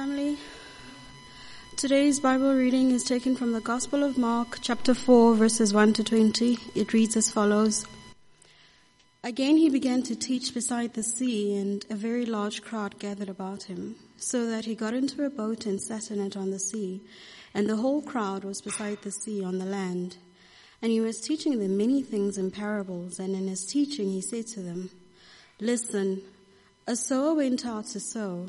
family. Today's Bible reading is taken from the Gospel of Mark, chapter 4, verses 1 to 20. It reads as follows. Again he began to teach beside the sea, and a very large crowd gathered about him, so that he got into a boat and sat in it on the sea, and the whole crowd was beside the sea on the land. And he was teaching them many things in parables, and in his teaching he said to them, Listen, a sower went out to sow.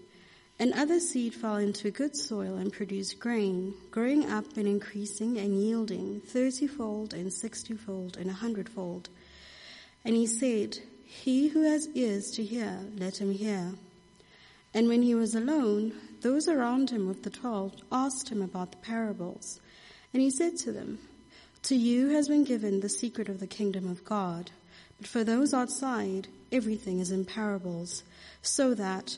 And other seed fell into good soil and produced grain, growing up and increasing and yielding thirtyfold and sixtyfold and a hundredfold. And he said, He who has ears to hear, let him hear. And when he was alone, those around him with the twelve asked him about the parables. And he said to them, To you has been given the secret of the kingdom of God. But for those outside, everything is in parables, so that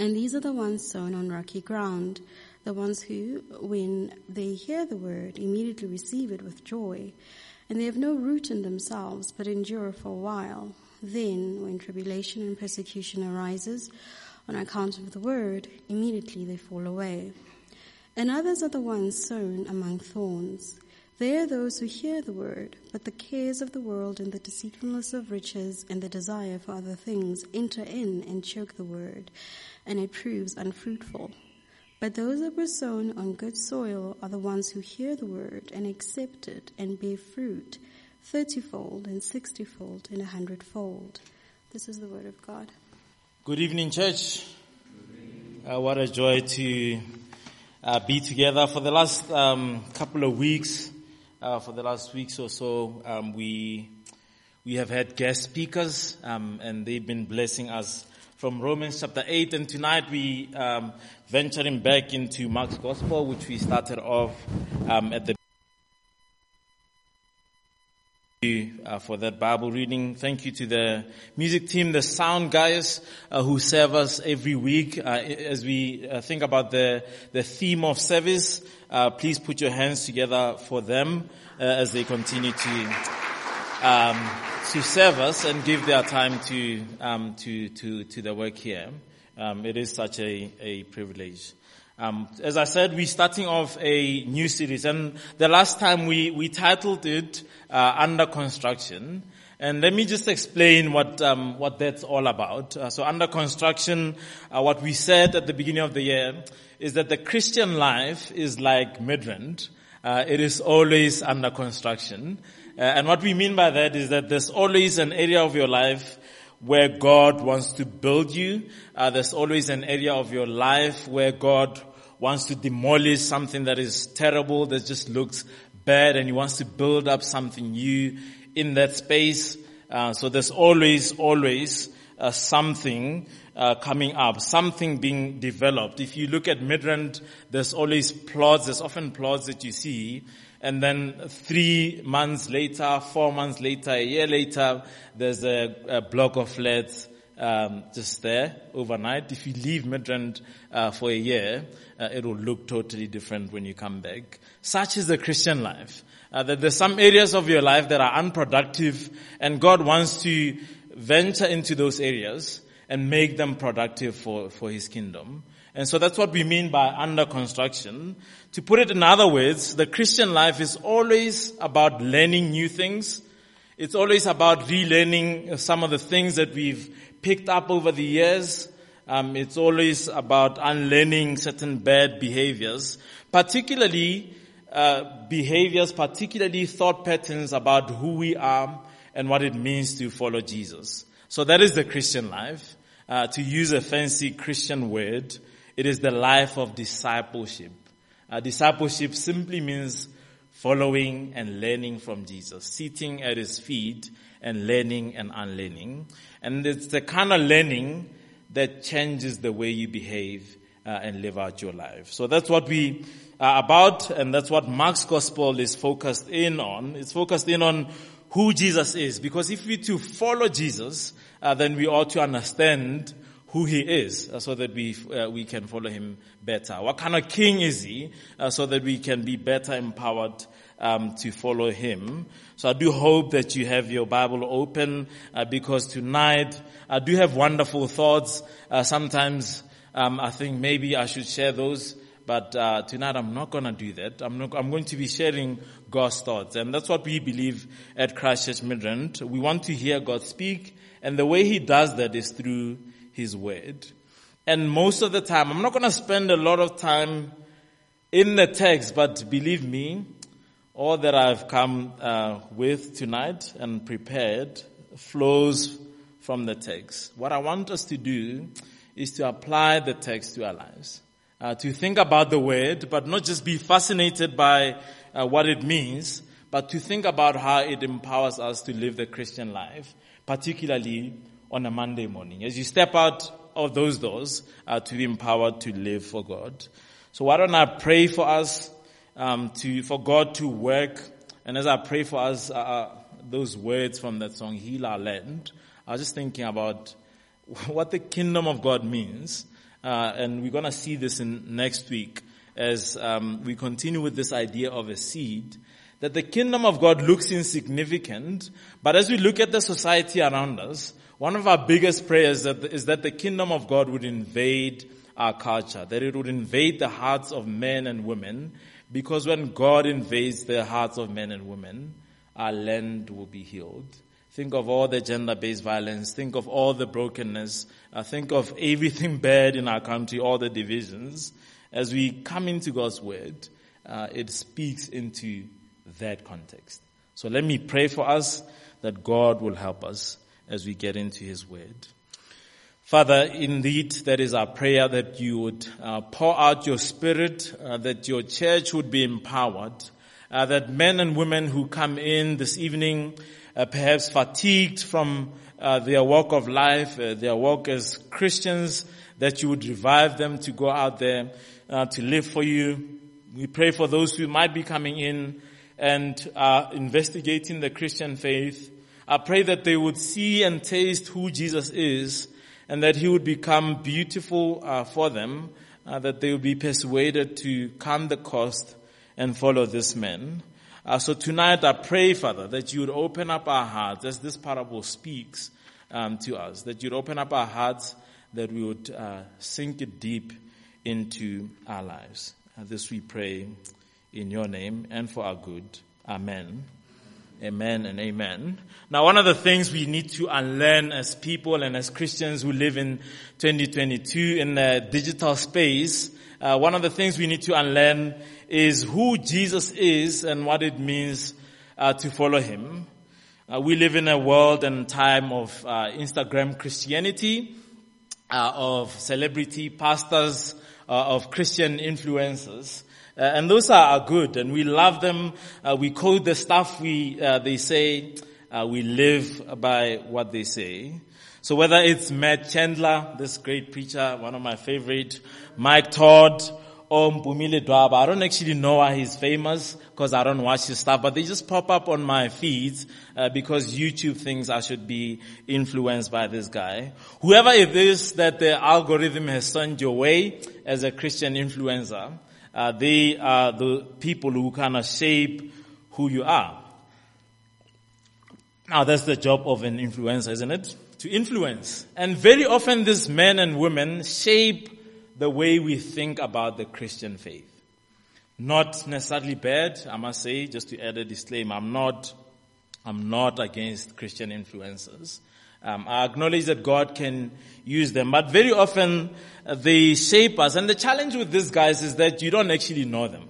And these are the ones sown on rocky ground, the ones who, when they hear the word, immediately receive it with joy. And they have no root in themselves, but endure for a while. Then, when tribulation and persecution arises on account of the word, immediately they fall away. And others are the ones sown among thorns. They are those who hear the word, but the cares of the world and the deceitfulness of riches and the desire for other things enter in and choke the word and it proves unfruitful. But those that were sown on good soil are the ones who hear the word and accept it and bear fruit, thirtyfold and sixtyfold and a hundredfold. This is the word of God. Good evening, church. Uh, what a joy to uh, be together for the last um, couple of weeks. Uh, for the last weeks or so, um, we we have had guest speakers, um, and they've been blessing us from Romans chapter 8. And tonight we um, venturing back into Mark's Gospel, which we started off um, at the uh, for that Bible reading. Thank you to the music team, the sound guys uh, who serve us every week. Uh, as we uh, think about the the theme of service, uh, please put your hands together for them uh, as they continue to. Um, to serve us and give their time to um, to to to the work here. Um, it is such a a privilege. Um, as I said, we're starting off a new series, and the last time we we titled it uh, "Under Construction." And let me just explain what um, what that's all about. Uh, so, under construction, uh, what we said at the beginning of the year is that the Christian life is like Midrand. Uh, it is always under construction. Uh, and what we mean by that is that there's always an area of your life where God wants to build you. Uh, there's always an area of your life where God wants to demolish something that is terrible, that just looks bad, and He wants to build up something new in that space. Uh, so there's always, always uh, something uh, coming up, something being developed. If you look at Midrand, there's always plots, there's often plots that you see and then three months later, four months later, a year later, there's a, a block of flats um, just there overnight. If you leave Midrand uh, for a year, uh, it will look totally different when you come back. Such is the Christian life. Uh, that there's some areas of your life that are unproductive, and God wants to venture into those areas and make them productive for, for His kingdom. And so that's what we mean by under construction. To put it in other words, the Christian life is always about learning new things. It's always about relearning some of the things that we've picked up over the years. Um, it's always about unlearning certain bad behaviors, particularly uh, behaviors, particularly thought patterns about who we are and what it means to follow Jesus. So that is the Christian life. Uh, to use a fancy Christian word, it is the life of discipleship. Uh, discipleship simply means following and learning from Jesus, sitting at his feet and learning and unlearning. And it's the kind of learning that changes the way you behave uh, and live out your life. So that's what we are about, and that's what Mark's gospel is focused in on. It's focused in on who Jesus is, because if we to follow Jesus, uh, then we ought to understand who he is, uh, so that we uh, we can follow him better. What kind of king is he, uh, so that we can be better empowered um, to follow him. So I do hope that you have your Bible open uh, because tonight I do have wonderful thoughts. Uh, sometimes um, I think maybe I should share those, but uh, tonight I'm not going to do that. I'm not. I'm going to be sharing God's thoughts, and that's what we believe at Christ Church Midrand. We want to hear God speak, and the way He does that is through His Word. And most of the time, I'm not going to spend a lot of time in the text, but believe me, all that I've come uh, with tonight and prepared flows from the text. What I want us to do is to apply the text to our lives. Uh, to think about the word, but not just be fascinated by uh, what it means, but to think about how it empowers us to live the Christian life, particularly on a Monday morning. As you step out of those doors, uh, to be empowered to live for God. So why don't I pray for us um, to for God to work. And as I pray for us, uh, uh, those words from that song, "Heal Our Land," I was just thinking about what the kingdom of God means, uh, and we're gonna see this in next week as um, we continue with this idea of a seed. That the kingdom of God looks insignificant, but as we look at the society around us, one of our biggest prayers is that the kingdom of God would invade our culture, that it would invade the hearts of men and women, because when God invades the hearts of men and women, our land will be healed. Think of all the gender-based violence. Think of all the brokenness. Uh, think of everything bad in our country, all the divisions. As we come into God's word, uh, it speaks into that context. So let me pray for us that God will help us as we get into His word. Father, indeed, that is our prayer that you would uh, pour out your spirit, uh, that your church would be empowered, uh, that men and women who come in this evening, uh, perhaps fatigued from uh, their walk of life, uh, their walk as Christians, that you would revive them to go out there to live for you. We pray for those who might be coming in and investigating the Christian faith. I pray that they would see and taste who Jesus is and that he would become beautiful uh, for them, uh, that they would be persuaded to count the cost and follow this man. Uh, so tonight I pray, Father, that you would open up our hearts as this parable speaks um, to us, that you'd open up our hearts, that we would uh, sink it deep into our lives. this we pray in your name and for our good. Amen. Amen and amen. Now, one of the things we need to unlearn as people and as Christians who live in 2022 in the digital space, uh, one of the things we need to unlearn is who Jesus is and what it means uh, to follow him. Uh, we live in a world and time of uh, Instagram Christianity, uh, of celebrity pastors, uh, of Christian influencers. Uh, and those are, are, good and we love them. Uh, we quote the stuff we, uh, they say. Uh, we live by what they say. So whether it's Matt Chandler, this great preacher, one of my favorite, Mike Todd, or Mpumile Dwaba, I don't actually know why he's famous because I don't watch his stuff, but they just pop up on my feeds uh, because YouTube thinks I should be influenced by this guy. Whoever it is that the algorithm has sent your way as a Christian influencer, uh, they are the people who kind of shape who you are. Now that's the job of an influencer, isn't it? To influence. And very often these men and women shape the way we think about the Christian faith. Not necessarily bad, I must say, just to add a disclaimer, I'm not, I'm not against Christian influencers. Um, I acknowledge that God can use them, but very often uh, they shape us. And the challenge with these guys is that you don't actually know them.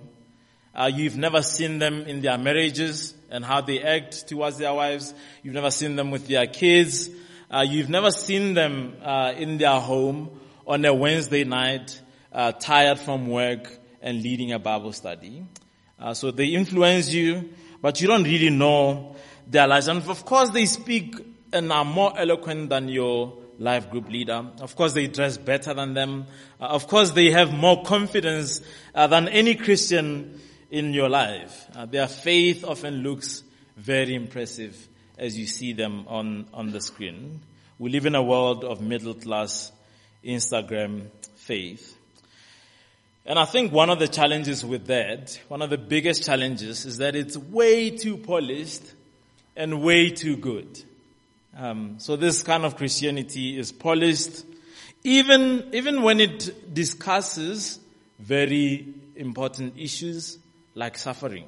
Uh, you've never seen them in their marriages and how they act towards their wives. You've never seen them with their kids. Uh, you've never seen them uh, in their home on a Wednesday night, uh, tired from work and leading a Bible study. Uh, so they influence you, but you don't really know their lives. And of course, they speak and are more eloquent than your life group leader. Of course, they dress better than them. Uh, of course, they have more confidence uh, than any Christian in your life. Uh, their faith often looks very impressive as you see them on, on the screen. We live in a world of middle class Instagram faith. And I think one of the challenges with that, one of the biggest challenges is that it's way too polished and way too good. Um, so this kind of Christianity is polished, even even when it discusses very important issues like suffering.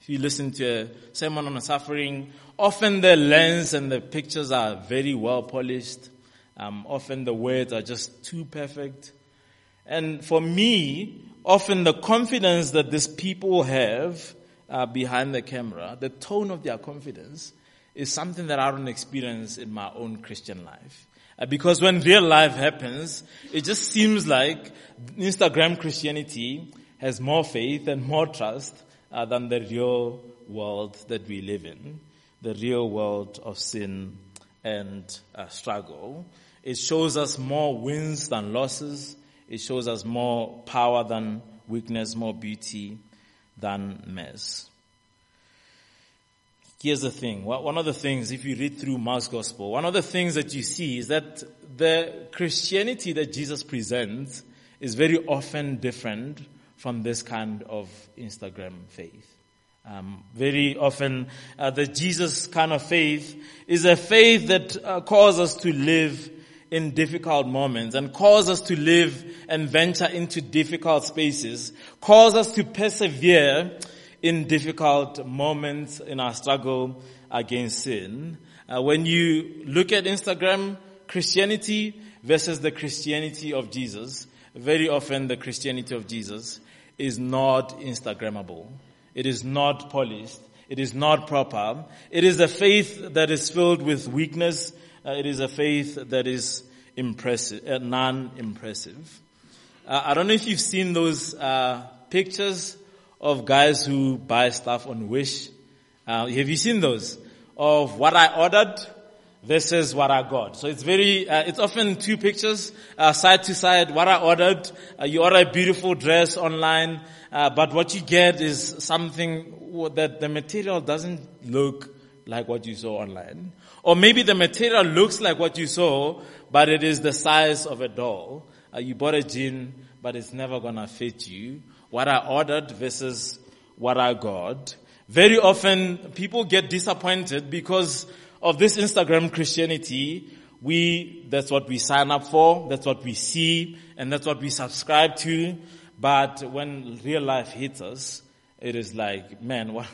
If you listen to a sermon on suffering, often the lens and the pictures are very well polished. Um, often the words are just too perfect. And for me, often the confidence that these people have uh, behind the camera, the tone of their confidence, is something that I don't experience in my own Christian life. Uh, because when real life happens, it just seems like Instagram Christianity has more faith and more trust uh, than the real world that we live in, the real world of sin and uh, struggle. It shows us more wins than losses. It shows us more power than weakness, more beauty than mess. Here's the thing. One of the things, if you read through Mark's gospel, one of the things that you see is that the Christianity that Jesus presents is very often different from this kind of Instagram faith. Um, very often, uh, the Jesus kind of faith is a faith that uh, calls us to live in difficult moments and calls us to live and venture into difficult spaces, calls us to persevere in difficult moments in our struggle against sin. Uh, when you look at Instagram, Christianity versus the Christianity of Jesus, very often the Christianity of Jesus is not Instagrammable. It is not polished. It is not proper. It is a faith that is filled with weakness. Uh, it is a faith that is impressive, uh, non-impressive. Uh, I don't know if you've seen those uh, pictures of guys who buy stuff on Wish. Uh, have you seen those? Of what I ordered versus what I got. So it's very, uh, it's often two pictures, uh, side to side, what I ordered. Uh, you order a beautiful dress online, uh, but what you get is something that the material doesn't look like what you saw online. Or maybe the material looks like what you saw, but it is the size of a doll. Uh, you bought a jean, but it's never gonna fit you what I ordered versus what I got. Very often people get disappointed because of this Instagram Christianity. We, that's what we sign up for, that's what we see, and that's what we subscribe to. But when real life hits us, it is like, man, what,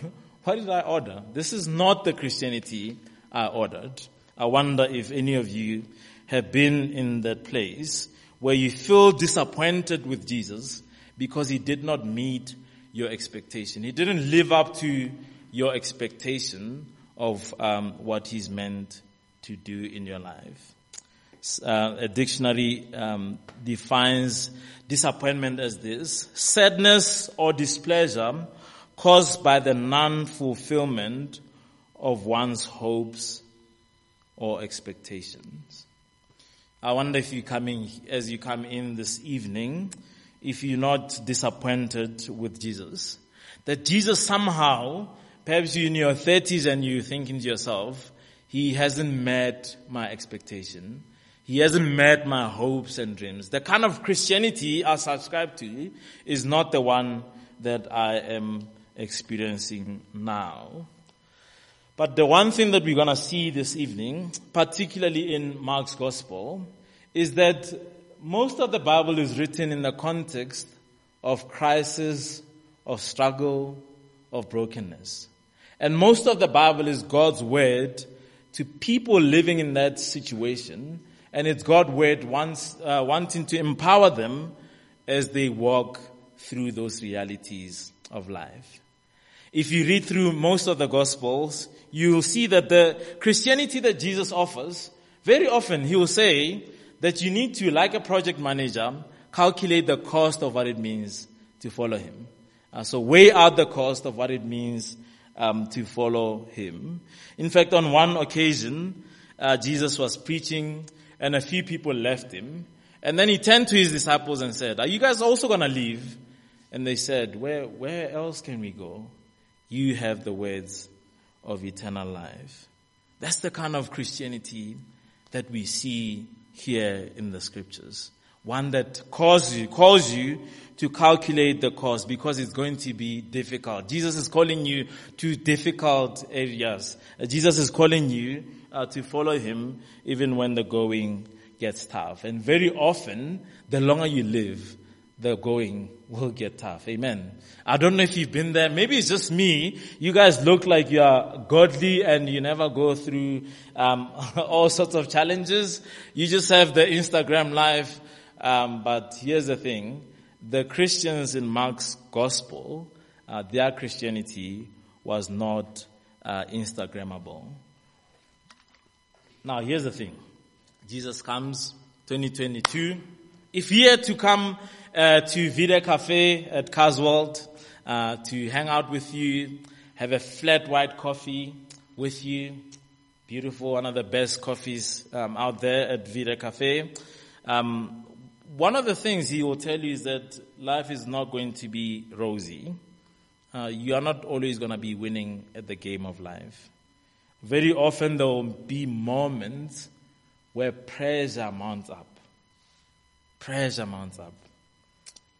what did I order? This is not the Christianity I ordered. I wonder if any of you have been in that place where you feel disappointed with Jesus because he did not meet your expectation. He didn't live up to your expectation of um, what he's meant to do in your life. Uh, a dictionary um, defines disappointment as this sadness or displeasure caused by the non-fulfillment of one's hopes or expectations. I wonder if you come in, as you come in this evening, if you're not disappointed with Jesus. That Jesus somehow, perhaps you're in your 30s and you're thinking to yourself, he hasn't met my expectation. He hasn't met my hopes and dreams. The kind of Christianity I subscribe to is not the one that I am experiencing now. But the one thing that we're gonna see this evening, particularly in Mark's gospel, is that most of the Bible is written in the context of crisis, of struggle, of brokenness. And most of the Bible is God's word to people living in that situation. And it's God's word wants, uh, wanting to empower them as they walk through those realities of life. If you read through most of the gospels, you'll see that the Christianity that Jesus offers, very often he will say that you need to, like a project manager, calculate the cost of what it means to follow him. Uh, so weigh out the cost of what it means um, to follow him. In fact, on one occasion, uh, Jesus was preaching and a few people left him. And then he turned to his disciples and said, are you guys also going to leave? And they said, where, where else can we go? You have the words of eternal life. That's the kind of Christianity that we see here in the scriptures. One that calls you, calls you to calculate the cost because it's going to be difficult. Jesus is calling you to difficult areas. Uh, Jesus is calling you uh, to follow him even when the going gets tough. And very often, the longer you live, the going will get tough. Amen. I don't know if you've been there. Maybe it's just me. You guys look like you are godly and you never go through um, all sorts of challenges. You just have the Instagram life. Um, but here's the thing: the Christians in Mark's gospel, uh, their Christianity was not uh, Instagrammable. Now, here's the thing: Jesus comes, 2022. If he had to come uh, to Vida Cafe at Carlswald uh, to hang out with you, have a flat white coffee with you, beautiful, one of the best coffees um, out there at Vida Cafe. Um, one of the things he will tell you is that life is not going to be rosy. Uh, you are not always going to be winning at the game of life. Very often there will be moments where pressure mounts up. Pressure mounts up.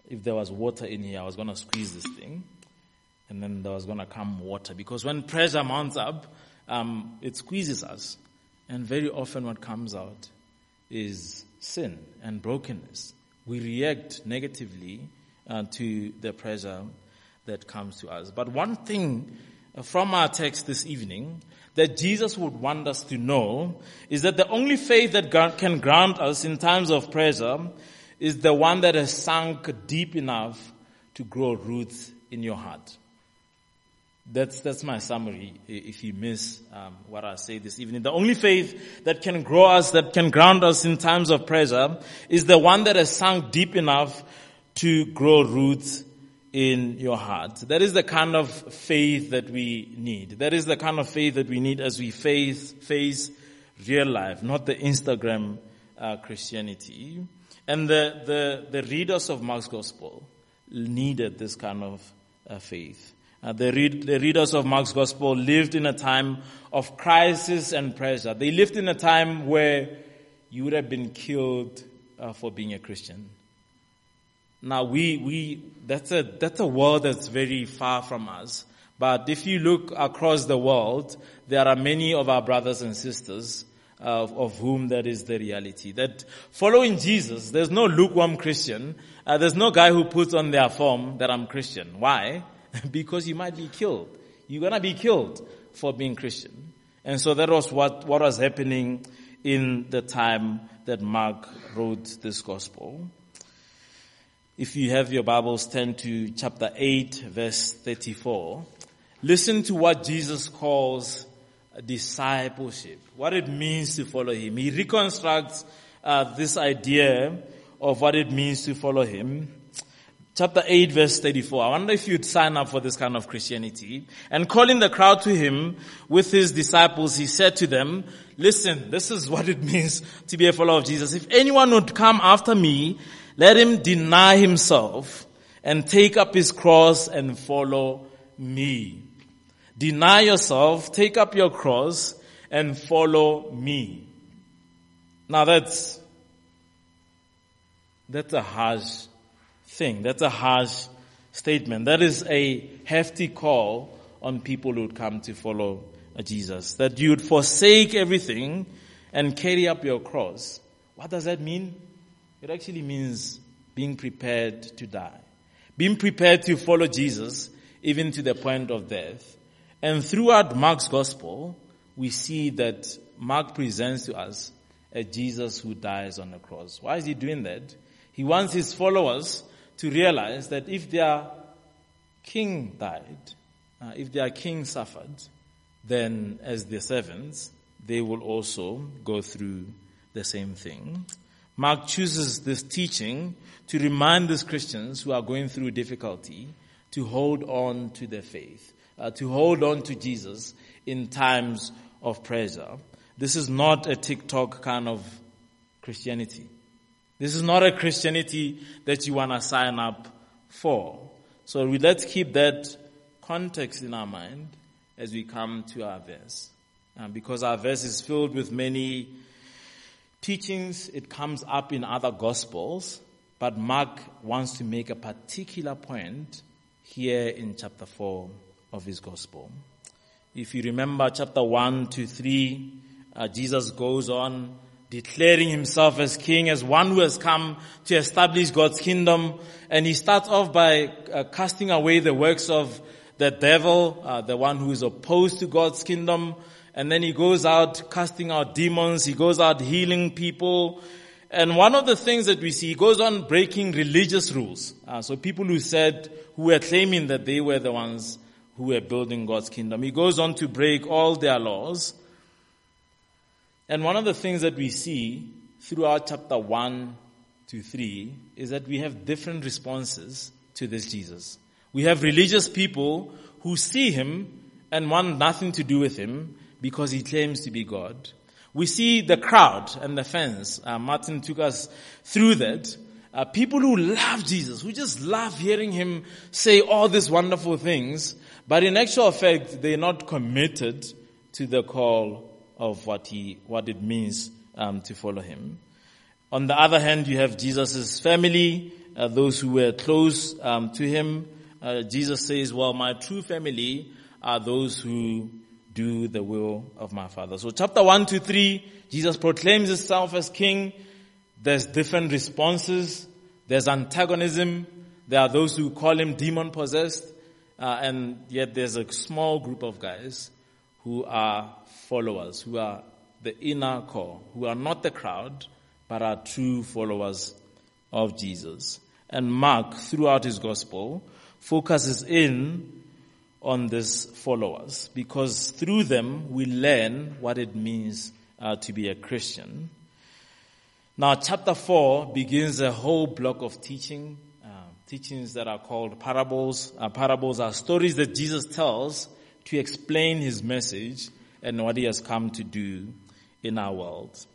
If there was water in here, I was going to squeeze this thing, and then there was going to come water. Because when pressure mounts up, um, it squeezes us. And very often what comes out is sin and brokenness. We react negatively uh, to the pressure that comes to us. But one thing from our text this evening that Jesus would want us to know is that the only faith that can grant us in times of pressure is the one that has sunk deep enough to grow roots in your heart. That's, that's my summary if you miss um, what I say this evening. The only faith that can grow us, that can ground us in times of pressure is the one that has sunk deep enough to grow roots in your heart. That is the kind of faith that we need. That is the kind of faith that we need as we face, face real life, not the Instagram uh, Christianity. And the, the, the readers of Mark's gospel needed this kind of uh, faith. Uh, the, read, the readers of Mark's gospel lived in a time of crisis and pressure. They lived in a time where you would have been killed uh, for being a Christian. Now we, we, that's a, that's a world that's very far from us. But if you look across the world, there are many of our brothers and sisters of whom that is the reality. That following Jesus, there's no lukewarm Christian. Uh, there's no guy who puts on their form that I'm Christian. Why? because you might be killed. You're gonna be killed for being Christian. And so that was what, what was happening in the time that Mark wrote this gospel. If you have your Bibles, turn to chapter 8, verse 34. Listen to what Jesus calls discipleship, what it means to follow Him. He reconstructs uh, this idea of what it means to follow Him chapter 8 verse 34. I wonder if you'd sign up for this kind of Christianity. And calling the crowd to him with his disciples, he said to them, listen, this is what it means to be a follower of Jesus. If anyone would come after me, let him deny himself and take up his cross and follow me. Deny yourself, take up your cross and follow me. Now that's, that's a harsh thing. That's a harsh statement. That is a hefty call on people who would come to follow Jesus. That you would forsake everything and carry up your cross. What does that mean? It actually means being prepared to die. Being prepared to follow Jesus even to the point of death. And throughout Mark's gospel, we see that Mark presents to us a Jesus who dies on the cross. Why is he doing that? He wants his followers to realize that if their king died, uh, if their king suffered, then as their servants, they will also go through the same thing. Mark chooses this teaching to remind these Christians who are going through difficulty to hold on to their faith, uh, to hold on to Jesus in times of pressure. This is not a TikTok kind of Christianity. This is not a Christianity that you want to sign up for. So we, let's keep that context in our mind as we come to our verse. Uh, because our verse is filled with many teachings, it comes up in other gospels, but Mark wants to make a particular point here in chapter 4 of his gospel. If you remember chapter 1 to 3, uh, Jesus goes on declaring himself as king, as one who has come to establish God's kingdom. And he starts off by uh, casting away the works of the devil, uh, the one who is opposed to God's kingdom. And then he goes out casting out demons. He goes out healing people. And one of the things that we see, he goes on breaking religious rules. Uh, so people who said, who were claiming that they were the ones who were building God's kingdom. He goes on to break all their laws. And one of the things that we see throughout chapter 1 to 3 is that we have different responses to this Jesus. We have religious people who see him and want nothing to do with him because he claims to be God. We see the crowd and the fans. Uh, Martin took us through that. Uh, people who love Jesus, who just love hearing him say all these wonderful things, but in actual fact, they're not committed to the call of what he, what it means um, to follow him. On the other hand, you have Jesus' family, uh, those who were close um, to him. Uh, Jesus says, "Well, my true family are those who do the will of my Father." So, chapter one to three, Jesus proclaims himself as King. There's different responses. There's antagonism. There are those who call him demon possessed, uh, and yet there's a small group of guys who are followers, who are the inner core, who are not the crowd, but are true followers of Jesus. And Mark, throughout his gospel, focuses in on these followers because through them we learn what it means uh, to be a Christian. Now, chapter 4 begins a whole block of teaching, teachings that are called parables. Uh, parables are stories that Jesus tells to explain his message and what he has come to do in our world.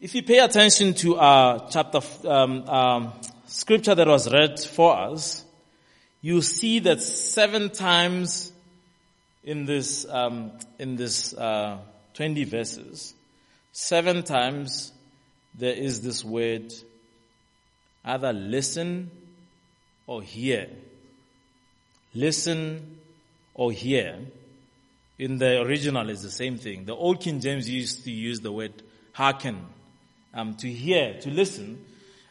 If you pay attention to our chapter, um, um, scripture that was read for us, you see that seven times in this, um, in this, uh, 20 verses, seven times there is this word, either listen or hear. Listen or hear. In the original is the same thing. The old King James used to use the word hearken, um, to hear, to listen.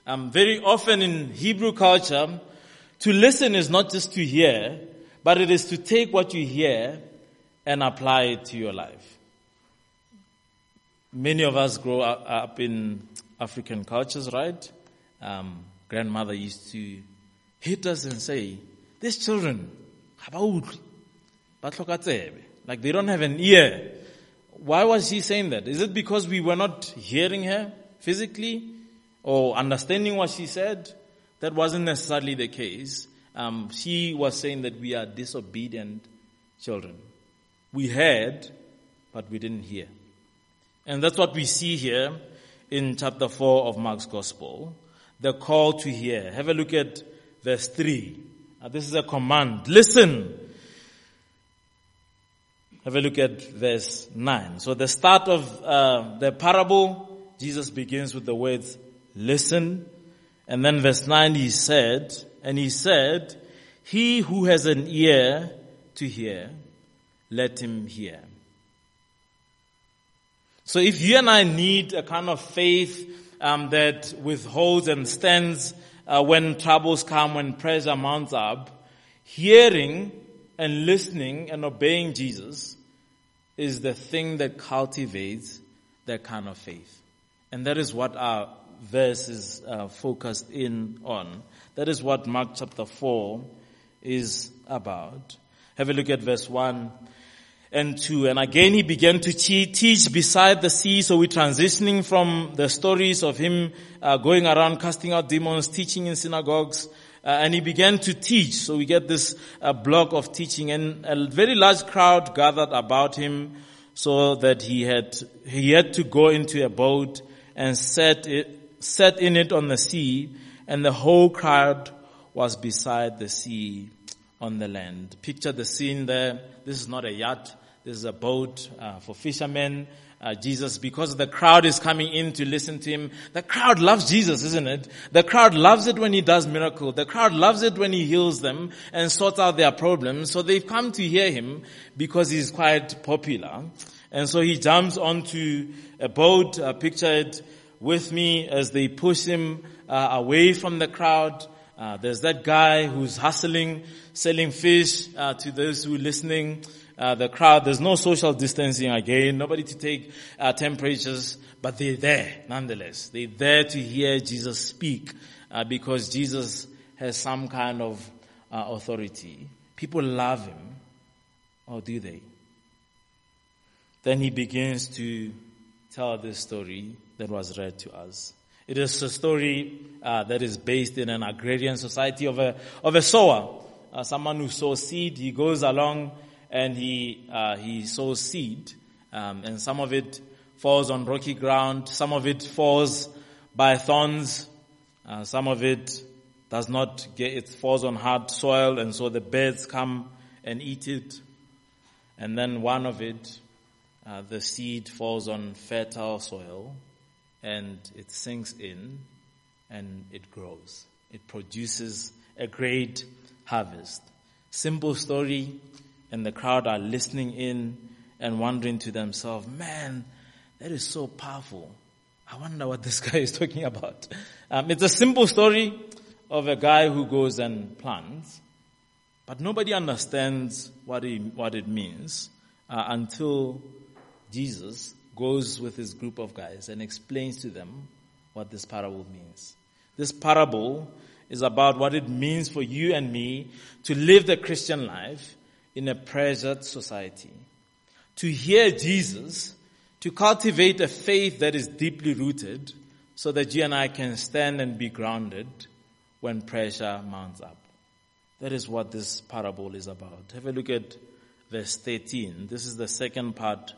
Um, very often in Hebrew culture, to listen is not just to hear, but it is to take what you hear and apply it to your life. Many of us grow up in African cultures, right? Um, grandmother used to hit us and say, these children, like they don't have an ear. Why was she saying that? Is it because we were not hearing her physically or understanding what she said? That wasn't necessarily the case. Um, she was saying that we are disobedient children. We heard, but we didn't hear. And that's what we see here in chapter 4 of Mark's Gospel. The call to hear. Have a look at verse 3. Uh, this is a command. Listen have a look at verse 9. So the start of uh, the parable, Jesus begins with the words, listen. And then verse 9 he said, and he said, he who has an ear to hear, let him hear. So if you and I need a kind of faith um, that withholds and stands uh, when troubles come, when pressure mounts up, hearing and listening and obeying Jesus is the thing that cultivates that kind of faith. And that is what our verse is uh, focused in on. That is what Mark chapter 4 is about. Have a look at verse 1 and 2. And again he began to teach beside the sea. So we're transitioning from the stories of him uh, going around casting out demons, teaching in synagogues, uh, and he began to teach. So we get this uh, block of teaching and a very large crowd gathered about him so that he had, he had to go into a boat and set it, set in it on the sea and the whole crowd was beside the sea on the land. Picture the scene there. This is not a yacht. This is a boat uh, for fishermen. Uh, Jesus, because the crowd is coming in to listen to him. The crowd loves Jesus, isn't it? The crowd loves it when he does miracle. The crowd loves it when he heals them and sorts out their problems. So they've come to hear him because he's quite popular. And so he jumps onto a boat, uh, pictured with me as they push him uh, away from the crowd. Uh, there's that guy who's hustling, selling fish uh, to those who are listening. Uh, the crowd, there's no social distancing again, nobody to take uh, temperatures, but they're there nonetheless. They're there to hear Jesus speak uh, because Jesus has some kind of uh, authority. People love him, or do they? Then he begins to tell this story that was read to us. It is a story uh, that is based in an agrarian society of a of a sower, uh, someone who sows seed. He goes along and he uh, he sows seed, um, and some of it falls on rocky ground, some of it falls by thorns, uh, some of it does not get it falls on hard soil, and so the birds come and eat it, and then one of it, uh, the seed falls on fertile soil and it sinks in and it grows. It produces a great harvest. Simple story and the crowd are listening in and wondering to themselves, man, that is so powerful. I wonder what this guy is talking about. Um, it's a simple story of a guy who goes and plants, but nobody understands what, he, what it means uh, until Jesus goes with his group of guys and explains to them what this parable means. This parable is about what it means for you and me to live the Christian life in a pressured society. To hear Jesus, to cultivate a faith that is deeply rooted so that you and I can stand and be grounded when pressure mounts up. That is what this parable is about. Have a look at verse 13. This is the second part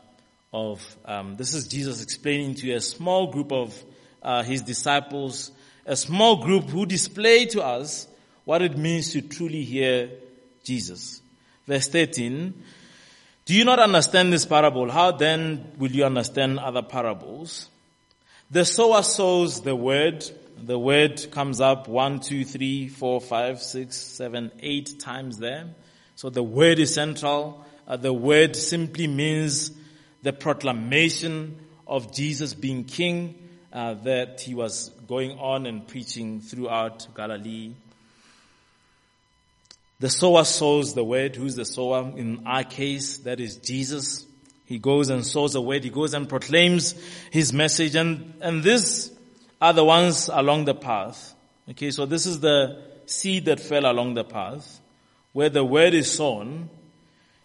of um, this is Jesus explaining to a small group of uh, his disciples, a small group who display to us what it means to truly hear Jesus. Verse 13. Do you not understand this parable? How then will you understand other parables? The sower sows the word. The word comes up one, two, three, four, five, six, seven, eight times there. So the word is central. Uh, the word simply means the proclamation of Jesus being king uh, that he was going on and preaching throughout Galilee. The sower sows the word. Who's the sower? In our case, that is Jesus. He goes and sows the word. He goes and proclaims his message. And, and these are the ones along the path. Okay, so this is the seed that fell along the path where the word is sown.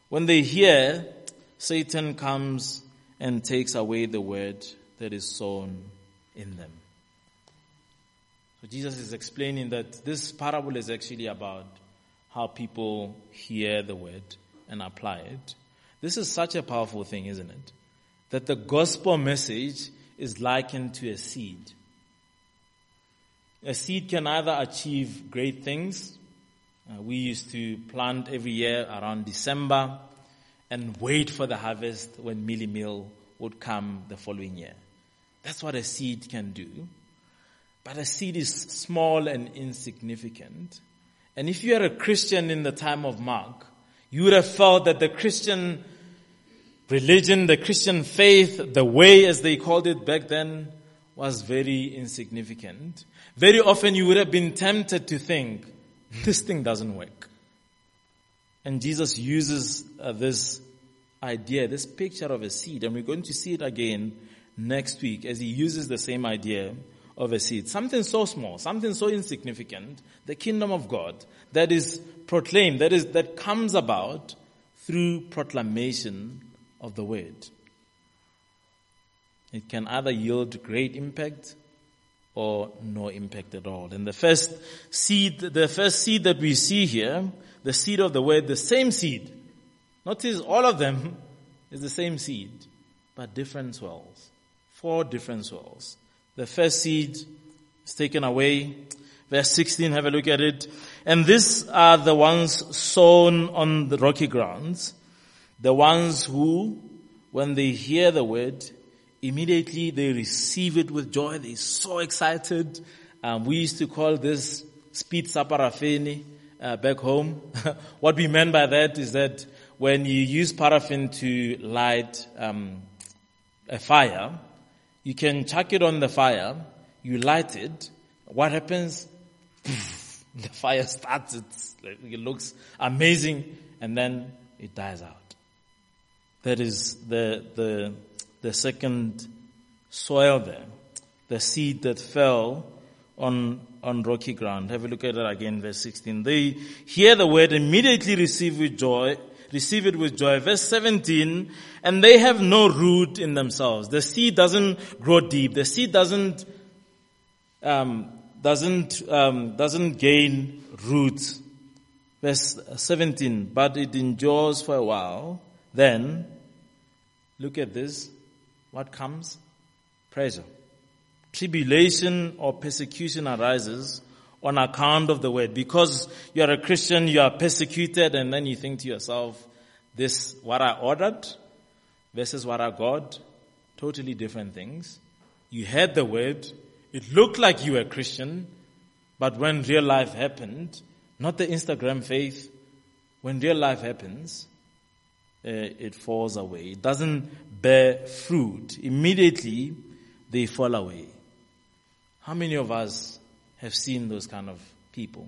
When they hear, Satan comes and takes away the word that is sown in them. So Jesus is explaining that this parable is actually about how people hear the word and apply it. This is such a powerful thing, isn't it? That the gospel message is likened to a seed. A seed can either achieve great things. Uh, we used to plant every year around December and wait for the harvest when mealie meal would come the following year. That's what a seed can do. But a seed is small and insignificant. And if you are a Christian in the time of Mark, you would have felt that the Christian religion, the Christian faith, the way as they called it back then, was very insignificant. Very often you would have been tempted to think, this thing doesn't work. And Jesus uses uh, this idea, this picture of a seed, and we're going to see it again next week as he uses the same idea of a seed. Something so small, something so insignificant, the kingdom of God that is proclaimed, that is, that comes about through proclamation of the word. It can either yield great impact or no impact at all. And the first seed, the first seed that we see here, the seed of the word, the same seed. Notice all of them is the same seed, but different soils. Four different soils. The first seed is taken away. Verse 16, have a look at it. And these are the ones sown on the rocky grounds. The ones who, when they hear the word, immediately they receive it with joy. They're so excited. Um, we used to call this speed saparafeni uh, back home. what we meant by that is that when you use paraffin to light um, a fire, you can chuck it on the fire, you light it. What happens? the fire starts. it looks amazing, and then it dies out. That is the the the second soil there, the seed that fell on, on rocky ground. Have a look at it again, verse 16. They hear the word, immediately receive with joy, receive it with joy. Verse 17, and they have no root in themselves. The seed doesn't grow deep. The seed doesn't, um, doesn't, um, doesn't gain roots. Verse 17, but it endures for a while. Then, look at this. What comes? Pressure. Tribulation or persecution arises on account of the word. Because you are a Christian, you are persecuted, and then you think to yourself, this, what I ordered versus what I God, totally different things. You heard the word, it looked like you were Christian, but when real life happened, not the Instagram faith, when real life happens, uh, it falls away. It doesn't bear fruit. Immediately, they fall away. How many of us have seen those kind of people?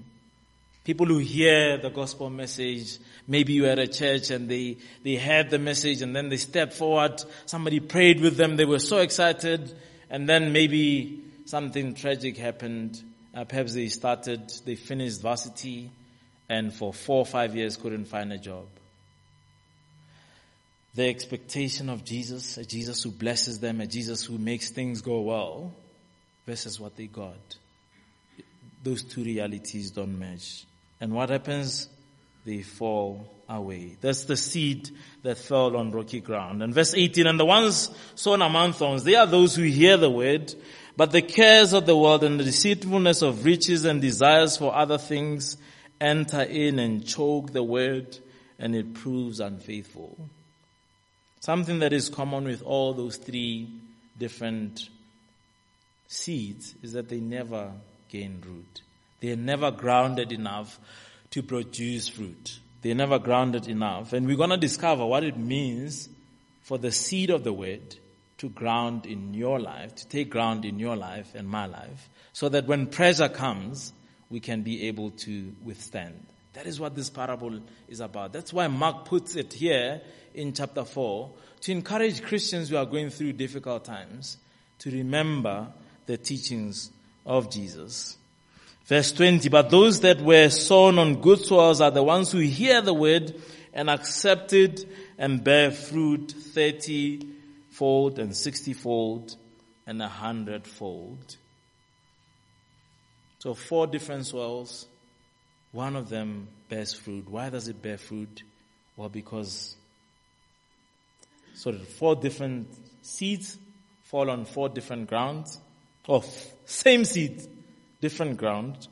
People who hear the gospel message, maybe you at a church and they, they heard the message and then they stepped forward, somebody prayed with them, they were so excited, and then maybe something tragic happened. Uh, perhaps they started, they finished varsity, and for four or five years couldn't find a job the expectation of Jesus, a Jesus who blesses them, a Jesus who makes things go well, versus what they got. Those two realities don't match. And what happens? They fall away. That's the seed that fell on rocky ground. And verse 18, and the ones sown among thorns, they are those who hear the word, but the cares of the world and the deceitfulness of riches and desires for other things enter in and choke the word, and it proves unfaithful. Something that is common with all those three different seeds is that they never gain root. They are never grounded enough to produce fruit. They're never grounded enough. And we're going to discover what it means for the seed of the word to ground in your life, to take ground in your life and my life, so that when pressure comes, we can be able to withstand. That is what this parable is about. That's why Mark puts it here in chapter 4 to encourage Christians who are going through difficult times to remember the teachings of Jesus. Verse 20, but those that were sown on good soils are the ones who hear the word and accept it and bear fruit 30 fold and 60 fold and a hundred fold. So four different soils, one of them bears fruit. Why does it bear fruit? Well, because so four different seeds fall on four different grounds. Oh, same seed, different ground,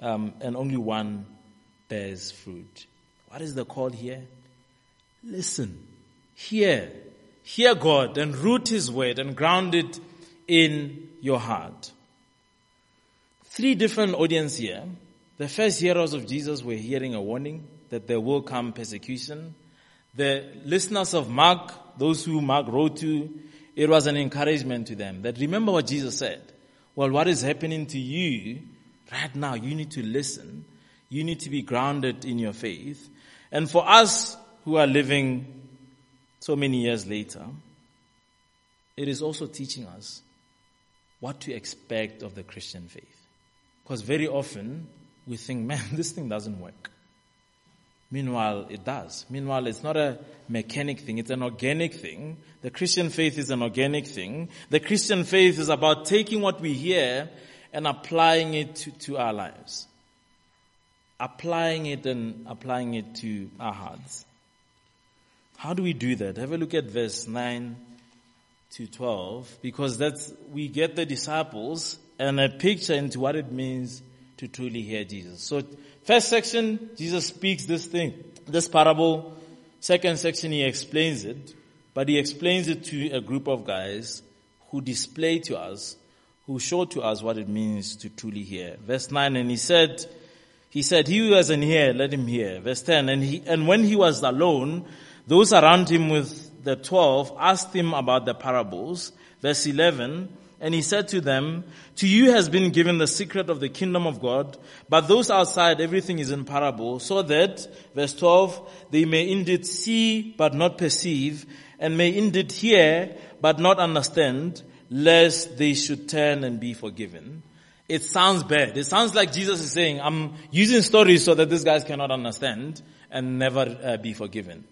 um, and only one bears fruit. What is the call here? Listen, hear, hear God and root His word and ground it in your heart. Three different audience here. The first hearers of Jesus were hearing a warning that there will come persecution. The listeners of Mark those who Mark wrote to, it was an encouragement to them that remember what Jesus said. Well, what is happening to you right now? You need to listen. You need to be grounded in your faith. And for us who are living so many years later, it is also teaching us what to expect of the Christian faith. Because very often we think, man, this thing doesn't work. Meanwhile, it does. Meanwhile, it's not a mechanic thing, it's an organic thing. The Christian faith is an organic thing. The Christian faith is about taking what we hear and applying it to, to our lives. Applying it and applying it to our hearts. How do we do that? Have a look at verse 9 to 12, because that's, we get the disciples and a picture into what it means to truly hear Jesus. So first section, Jesus speaks this thing, this parable. Second section, he explains it, but he explains it to a group of guys who display to us, who show to us what it means to truly hear. Verse 9, and he said, he said, he who has an ear, let him hear. Verse 10, and he, and when he was alone, those around him with the twelve asked him about the parables. Verse 11, and he said to them, To you has been given the secret of the kingdom of God, but those outside everything is in parable, so that, verse 12, they may indeed see but not perceive, and may indeed hear but not understand, lest they should turn and be forgiven. It sounds bad. It sounds like Jesus is saying, I'm using stories so that these guys cannot understand and never uh, be forgiven.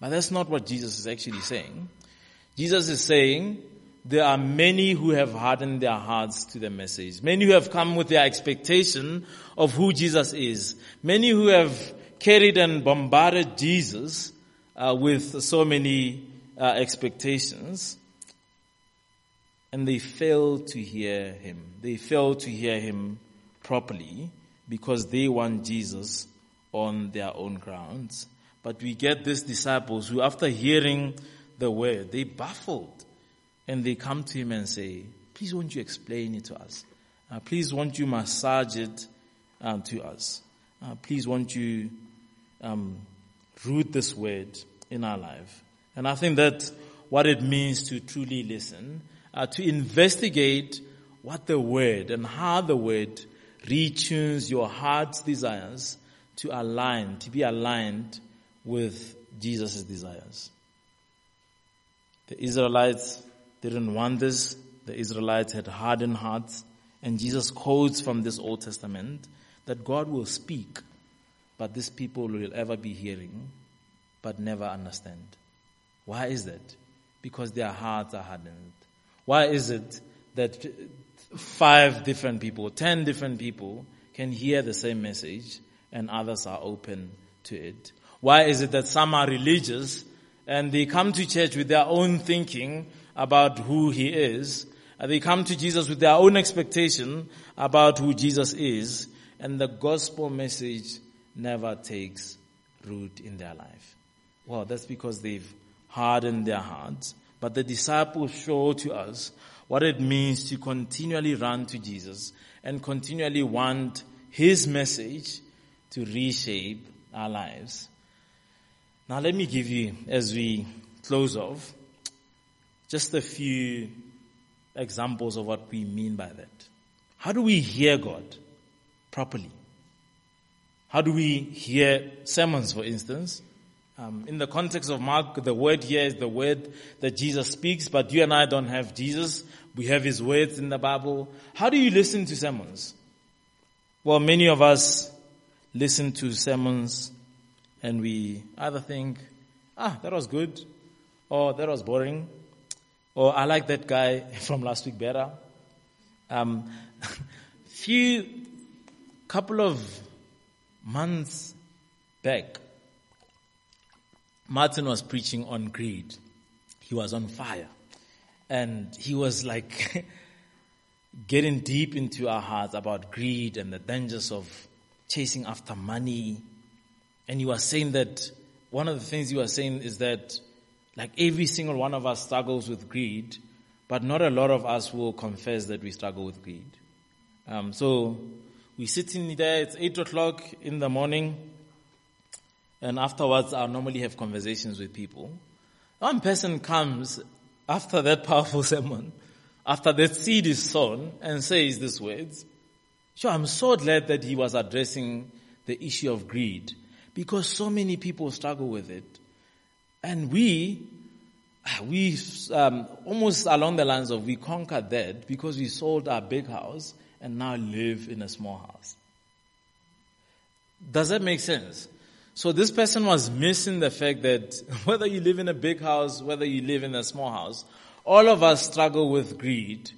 But that's not what Jesus is actually saying. Jesus is saying, there are many who have hardened their hearts to the message. Many who have come with their expectation of who Jesus is. Many who have carried and bombarded Jesus uh, with so many uh, expectations. And they fail to hear him. They fail to hear him properly because they want Jesus on their own grounds. But we get these disciples who after hearing the word, they baffled and they come to him and say, please won't you explain it to us? Uh, please won't you massage it um, to us? Uh, please won't you um, root this word in our life? And I think that's what it means to truly listen, uh, to investigate what the word and how the word retunes your heart's desires to align, to be aligned with Jesus' desires. The Israelites didn't want this. The Israelites had hardened hearts. And Jesus quotes from this Old Testament that God will speak, but these people will ever be hearing, but never understand. Why is that? Because their hearts are hardened. Why is it that five different people, ten different people can hear the same message and others are open to it? Why is it that some are religious and they come to church with their own thinking about who he is. Uh, they come to Jesus with their own expectation about who Jesus is. And the gospel message never takes root in their life. Well, that's because they've hardened their hearts. But the disciples show to us what it means to continually run to Jesus and continually want His message to reshape our lives. Now let me give you, as we close off, just a few examples of what we mean by that. How do we hear God properly? How do we hear sermons, for instance? Um, in the context of Mark, the word here is the word that Jesus speaks, but you and I don't have Jesus. We have his words in the Bible. How do you listen to sermons? Well, many of us listen to sermons and we either think, ah, that was good, or that was boring, or I like that guy from last week better. Um, few couple of months back, Martin was preaching on greed. He was on fire. And he was like getting deep into our hearts about greed and the dangers of chasing after money. And he was saying that one of the things he was saying is that like every single one of us struggles with greed, but not a lot of us will confess that we struggle with greed. Um, so we sit in there, it's 8 o'clock in the morning, and afterwards I normally have conversations with people. One person comes after that powerful sermon, after that seed is sown, and says these words, Sure, I'm so glad that he was addressing the issue of greed because so many people struggle with it. And we we um, almost along the lines of we conquered that because we sold our big house and now live in a small house. Does that make sense? So this person was missing the fact that whether you live in a big house, whether you live in a small house, all of us struggle with greed.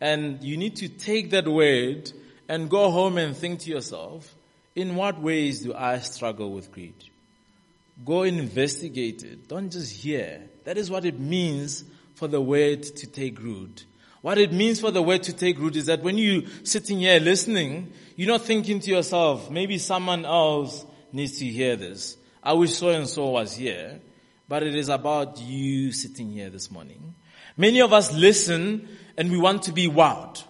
And you need to take that word and go home and think to yourself, in what ways do I struggle with greed? Go investigate it. Don't just hear. That is what it means for the word to take root. What it means for the word to take root is that when you're sitting here listening, you're not thinking to yourself, maybe someone else needs to hear this. I wish so and so was here, but it is about you sitting here this morning. Many of us listen and we want to be wowed.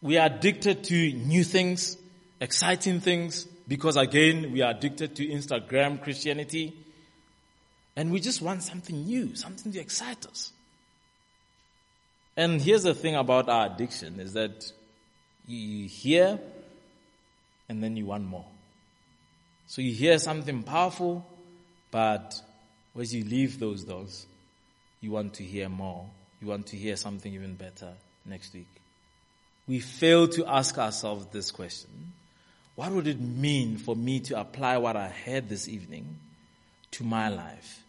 We are addicted to new things, exciting things, because again, we are addicted to Instagram Christianity. And we just want something new, something to excite us. And here's the thing about our addiction is that you hear and then you want more. So you hear something powerful, but as you leave those doors, you want to hear more. You want to hear something even better next week. We fail to ask ourselves this question. What would it mean for me to apply what I heard this evening to my life?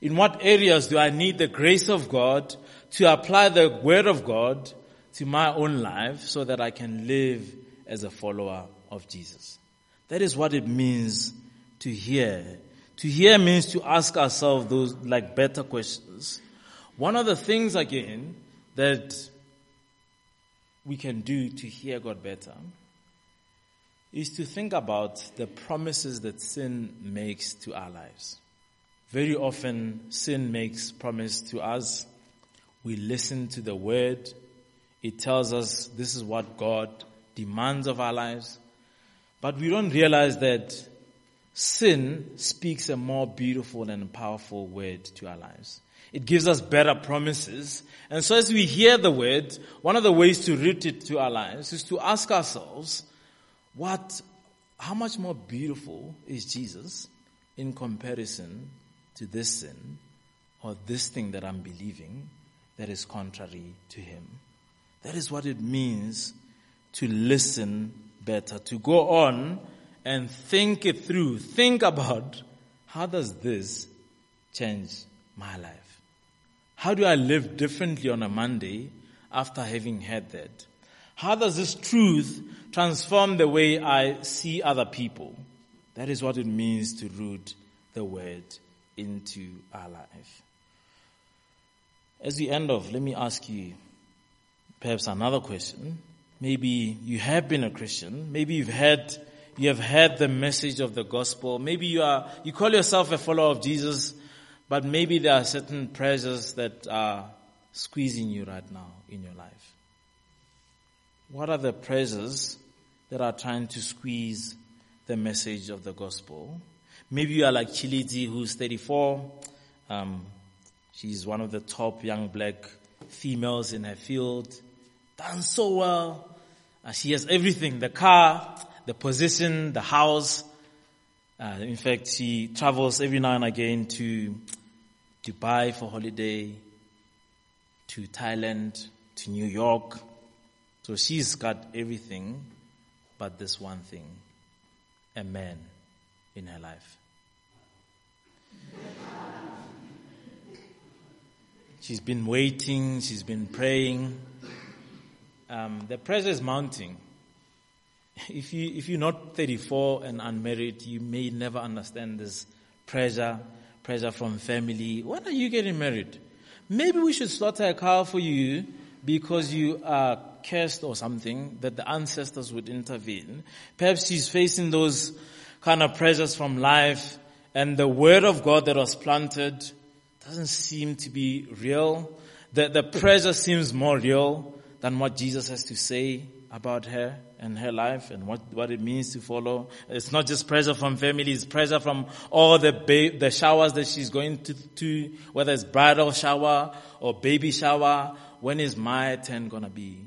In what areas do I need the grace of God to apply the word of God to my own life so that I can live as a follower of Jesus? That is what it means to hear. To hear means to ask ourselves those like better questions. One of the things again that we can do to hear God better is to think about the promises that sin makes to our lives. Very often sin makes promise to us. We listen to the word. It tells us this is what God demands of our lives. But we don't realize that sin speaks a more beautiful and powerful word to our lives. It gives us better promises. And so as we hear the word, one of the ways to root it to our lives is to ask ourselves, what, how much more beautiful is Jesus in comparison to this sin or this thing that I'm believing that is contrary to him? That is what it means to listen better, to go on and think it through. Think about how does this change my life? How do I live differently on a Monday after having heard that? How does this truth transform the way I see other people? That is what it means to root the word into our life. As we end off, let me ask you perhaps another question. Maybe you have been a Christian. Maybe you've had, you have heard the message of the gospel. Maybe you are, you call yourself a follower of Jesus, but maybe there are certain pressures that are squeezing you right now in your life. What are the pressures that are trying to squeeze the message of the gospel? Maybe you are like Chiliti, who's 34. Um, she's one of the top young black females in her field. Done so well. Uh, she has everything, the car, the position, the house. Uh, in fact, she travels every now and again to Dubai for holiday, to Thailand, to New York. So she's got everything but this one thing, a man in her life. She's been waiting, she's been praying. Um, the pressure is mounting. If you if you're not 34 and unmarried, you may never understand this pressure pressure from family. When are you getting married? Maybe we should slaughter a cow for you because you are cursed or something that the ancestors would intervene. Perhaps she's facing those kind of pressures from life and the word of God that was planted doesn't seem to be real. The, the pressure seems more real than what Jesus has to say about her and her life and what, what it means to follow. It's not just pressure from family, it's pressure from all the ba- the showers that she's going to, to, whether it's bridal shower or baby shower. When is my turn gonna be?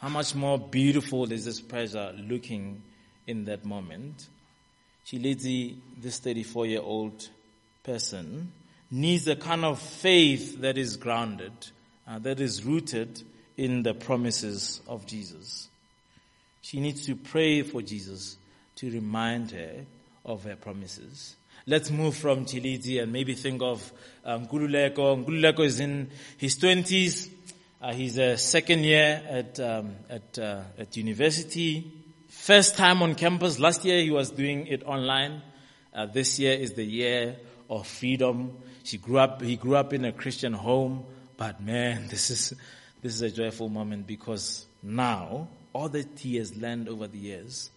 How much more beautiful is this pressure looking in that moment? She leads this 34 year old person needs a kind of faith that is grounded, uh, that is rooted in the promises of Jesus. She needs to pray for Jesus to remind her of her promises. Let's move from Chiliti and maybe think of um, Nkululeko. Nkululeko is in his 20s. Uh, he's a second year at, um, at, uh, at university. First time on campus. Last year he was doing it online. Uh, this year is the year of freedom. She grew up, he grew up in a Christian home, but man, this is, this is a joyful moment because now all that he has learned over the years,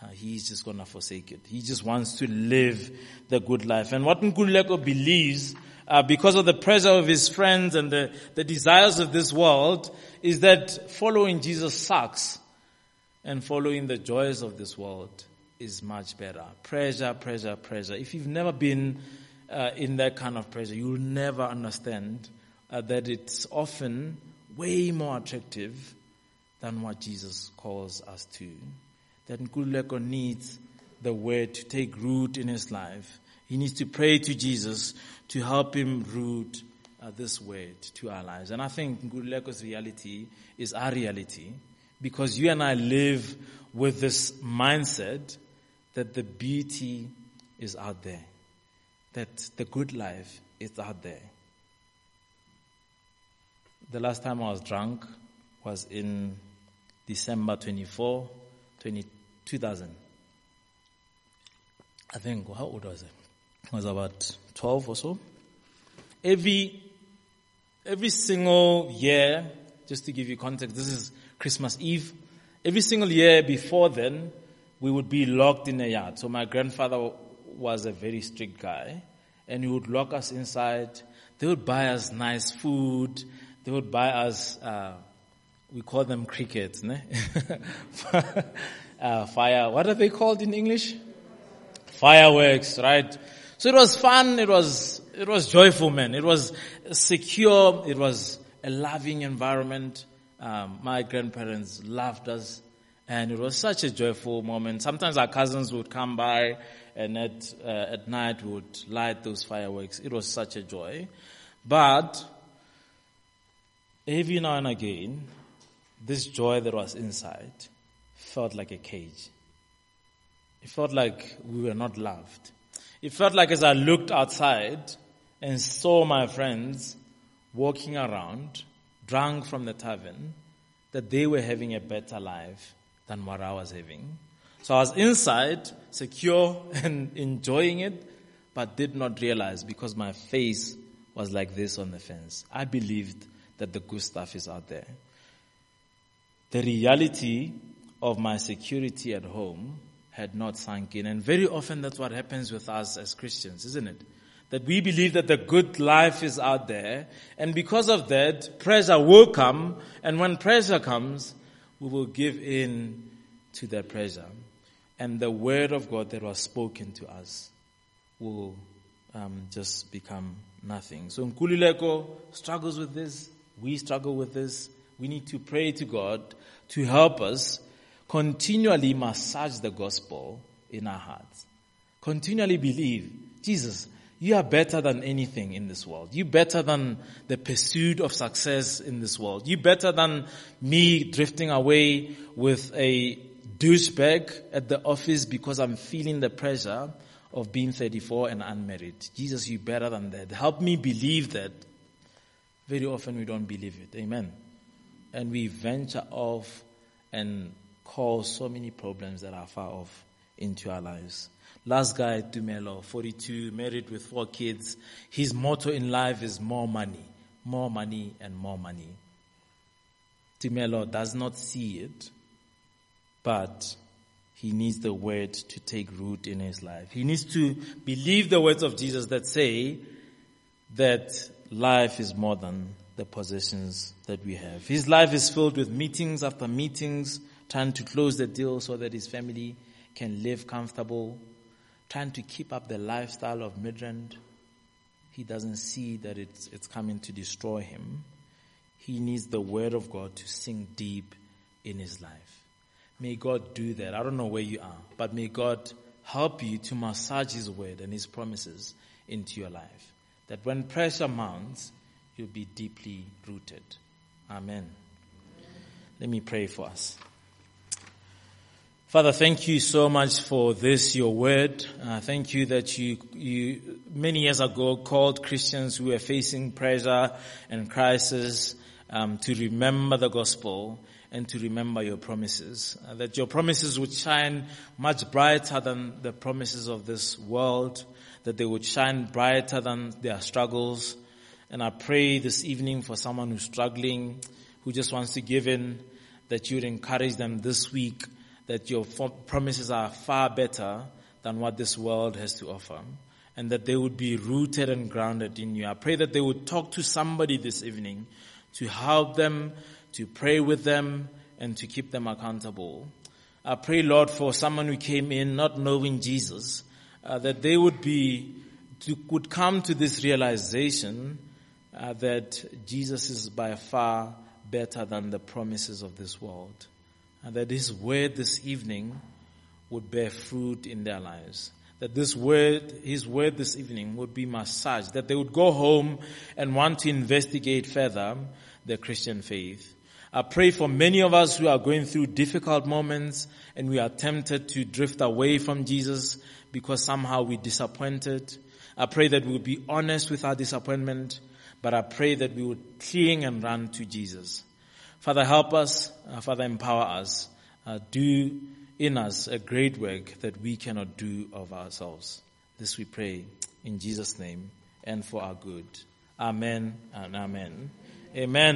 uh, he's just gonna forsake it. He just wants to live the good life. And what Nkululeko believes, uh, because of the pressure of his friends and the, the desires of this world, is that following Jesus sucks and following the joys of this world is much better. Pressure, pressure, pressure. If you've never been uh, in that kind of pressure, you'll never understand uh, that it's often way more attractive than what Jesus calls us to. That Nkululeko needs the word to take root in his life. He needs to pray to Jesus to help him root uh, this word to our lives. And I think Nkululeko's reality is our reality because you and I live with this mindset that the beauty is out there, that the good life is out there. The last time I was drunk was in December 24, 20, 2000. I think, how old was I? I was about 12 or so. Every, every single year, just to give you context, this is Christmas Eve. Every single year before then, we would be locked in a yard. So my grandfather was a very strict guy and he would lock us inside. They would buy us nice food. They would buy us, uh, we call them crickets, ne? uh, fire, what are they called in English? Fireworks, right? So it was fun, it was, it was joyful, man. It was secure, it was a loving environment. Um, my grandparents loved us and it was such a joyful moment. Sometimes our cousins would come by and at, uh, at night would light those fireworks. It was such a joy. But every now and again, this joy that was inside felt like a cage. It felt like we were not loved. It felt like as I looked outside and saw my friends walking around, drunk from the tavern, that they were having a better life than what I was having. So I was inside, secure and enjoying it, but did not realize because my face was like this on the fence. I believed that the good stuff is out there. The reality of my security at home had not sunk in. And very often that's what happens with us as Christians, isn't it? That we believe that the good life is out there. And because of that, pressure will come. And when pressure comes, we will give in to that pressure. And the word of God that was spoken to us will um, just become nothing. So Nkululeko struggles with this. We struggle with this. We need to pray to God to help us continually massage the gospel in our hearts. Continually believe, Jesus, you are better than anything in this world. You better than the pursuit of success in this world. You better than me drifting away with a douchebag at the office because I'm feeling the pressure of being 34 and unmarried. Jesus, you better than that. Help me believe that. Very often we don't believe it. Amen. And we venture off and cause so many problems that are far off into our lives. Last guy, Tumelo, 42, married with four kids. His motto in life is more money, more money and more money. Tumelo does not see it, but he needs the word to take root in his life. He needs to believe the words of Jesus that say that life is more than the possessions that we have. His life is filled with meetings after meetings, trying to close the deal so that his family can live comfortable, trying to keep up the lifestyle of Midrand, he doesn't see that it's, it's coming to destroy him. He needs the word of God to sink deep in his life. May God do that. I don't know where you are, but may God help you to massage his word and his promises into your life. that when pressure mounts, you'll be deeply rooted. Amen. Let me pray for us. Father, thank you so much for this, your word. Uh, thank you that you, you, many years ago called Christians who were facing pressure and crisis, um, to remember the gospel and to remember your promises. Uh, that your promises would shine much brighter than the promises of this world, that they would shine brighter than their struggles. And I pray this evening for someone who's struggling, who just wants to give in, that you'd encourage them this week that your promises are far better than what this world has to offer and that they would be rooted and grounded in you. I pray that they would talk to somebody this evening to help them, to pray with them, and to keep them accountable. I pray, Lord, for someone who came in not knowing Jesus, uh, that they would be, to, would come to this realization uh, that Jesus is by far better than the promises of this world and that His word this evening would bear fruit in their lives. That this word, His word this evening would be massaged, that they would go home and want to investigate further their Christian faith. I pray for many of us who are going through difficult moments and we are tempted to drift away from Jesus because somehow we disappointed. I pray that we will be honest with our disappointment, but I pray that we would cling and run to Jesus. Father, help us. Uh, Father, empower us. Uh, do in us a great work that we cannot do of ourselves. This we pray in Jesus' name and for our good. Amen and amen. Amen.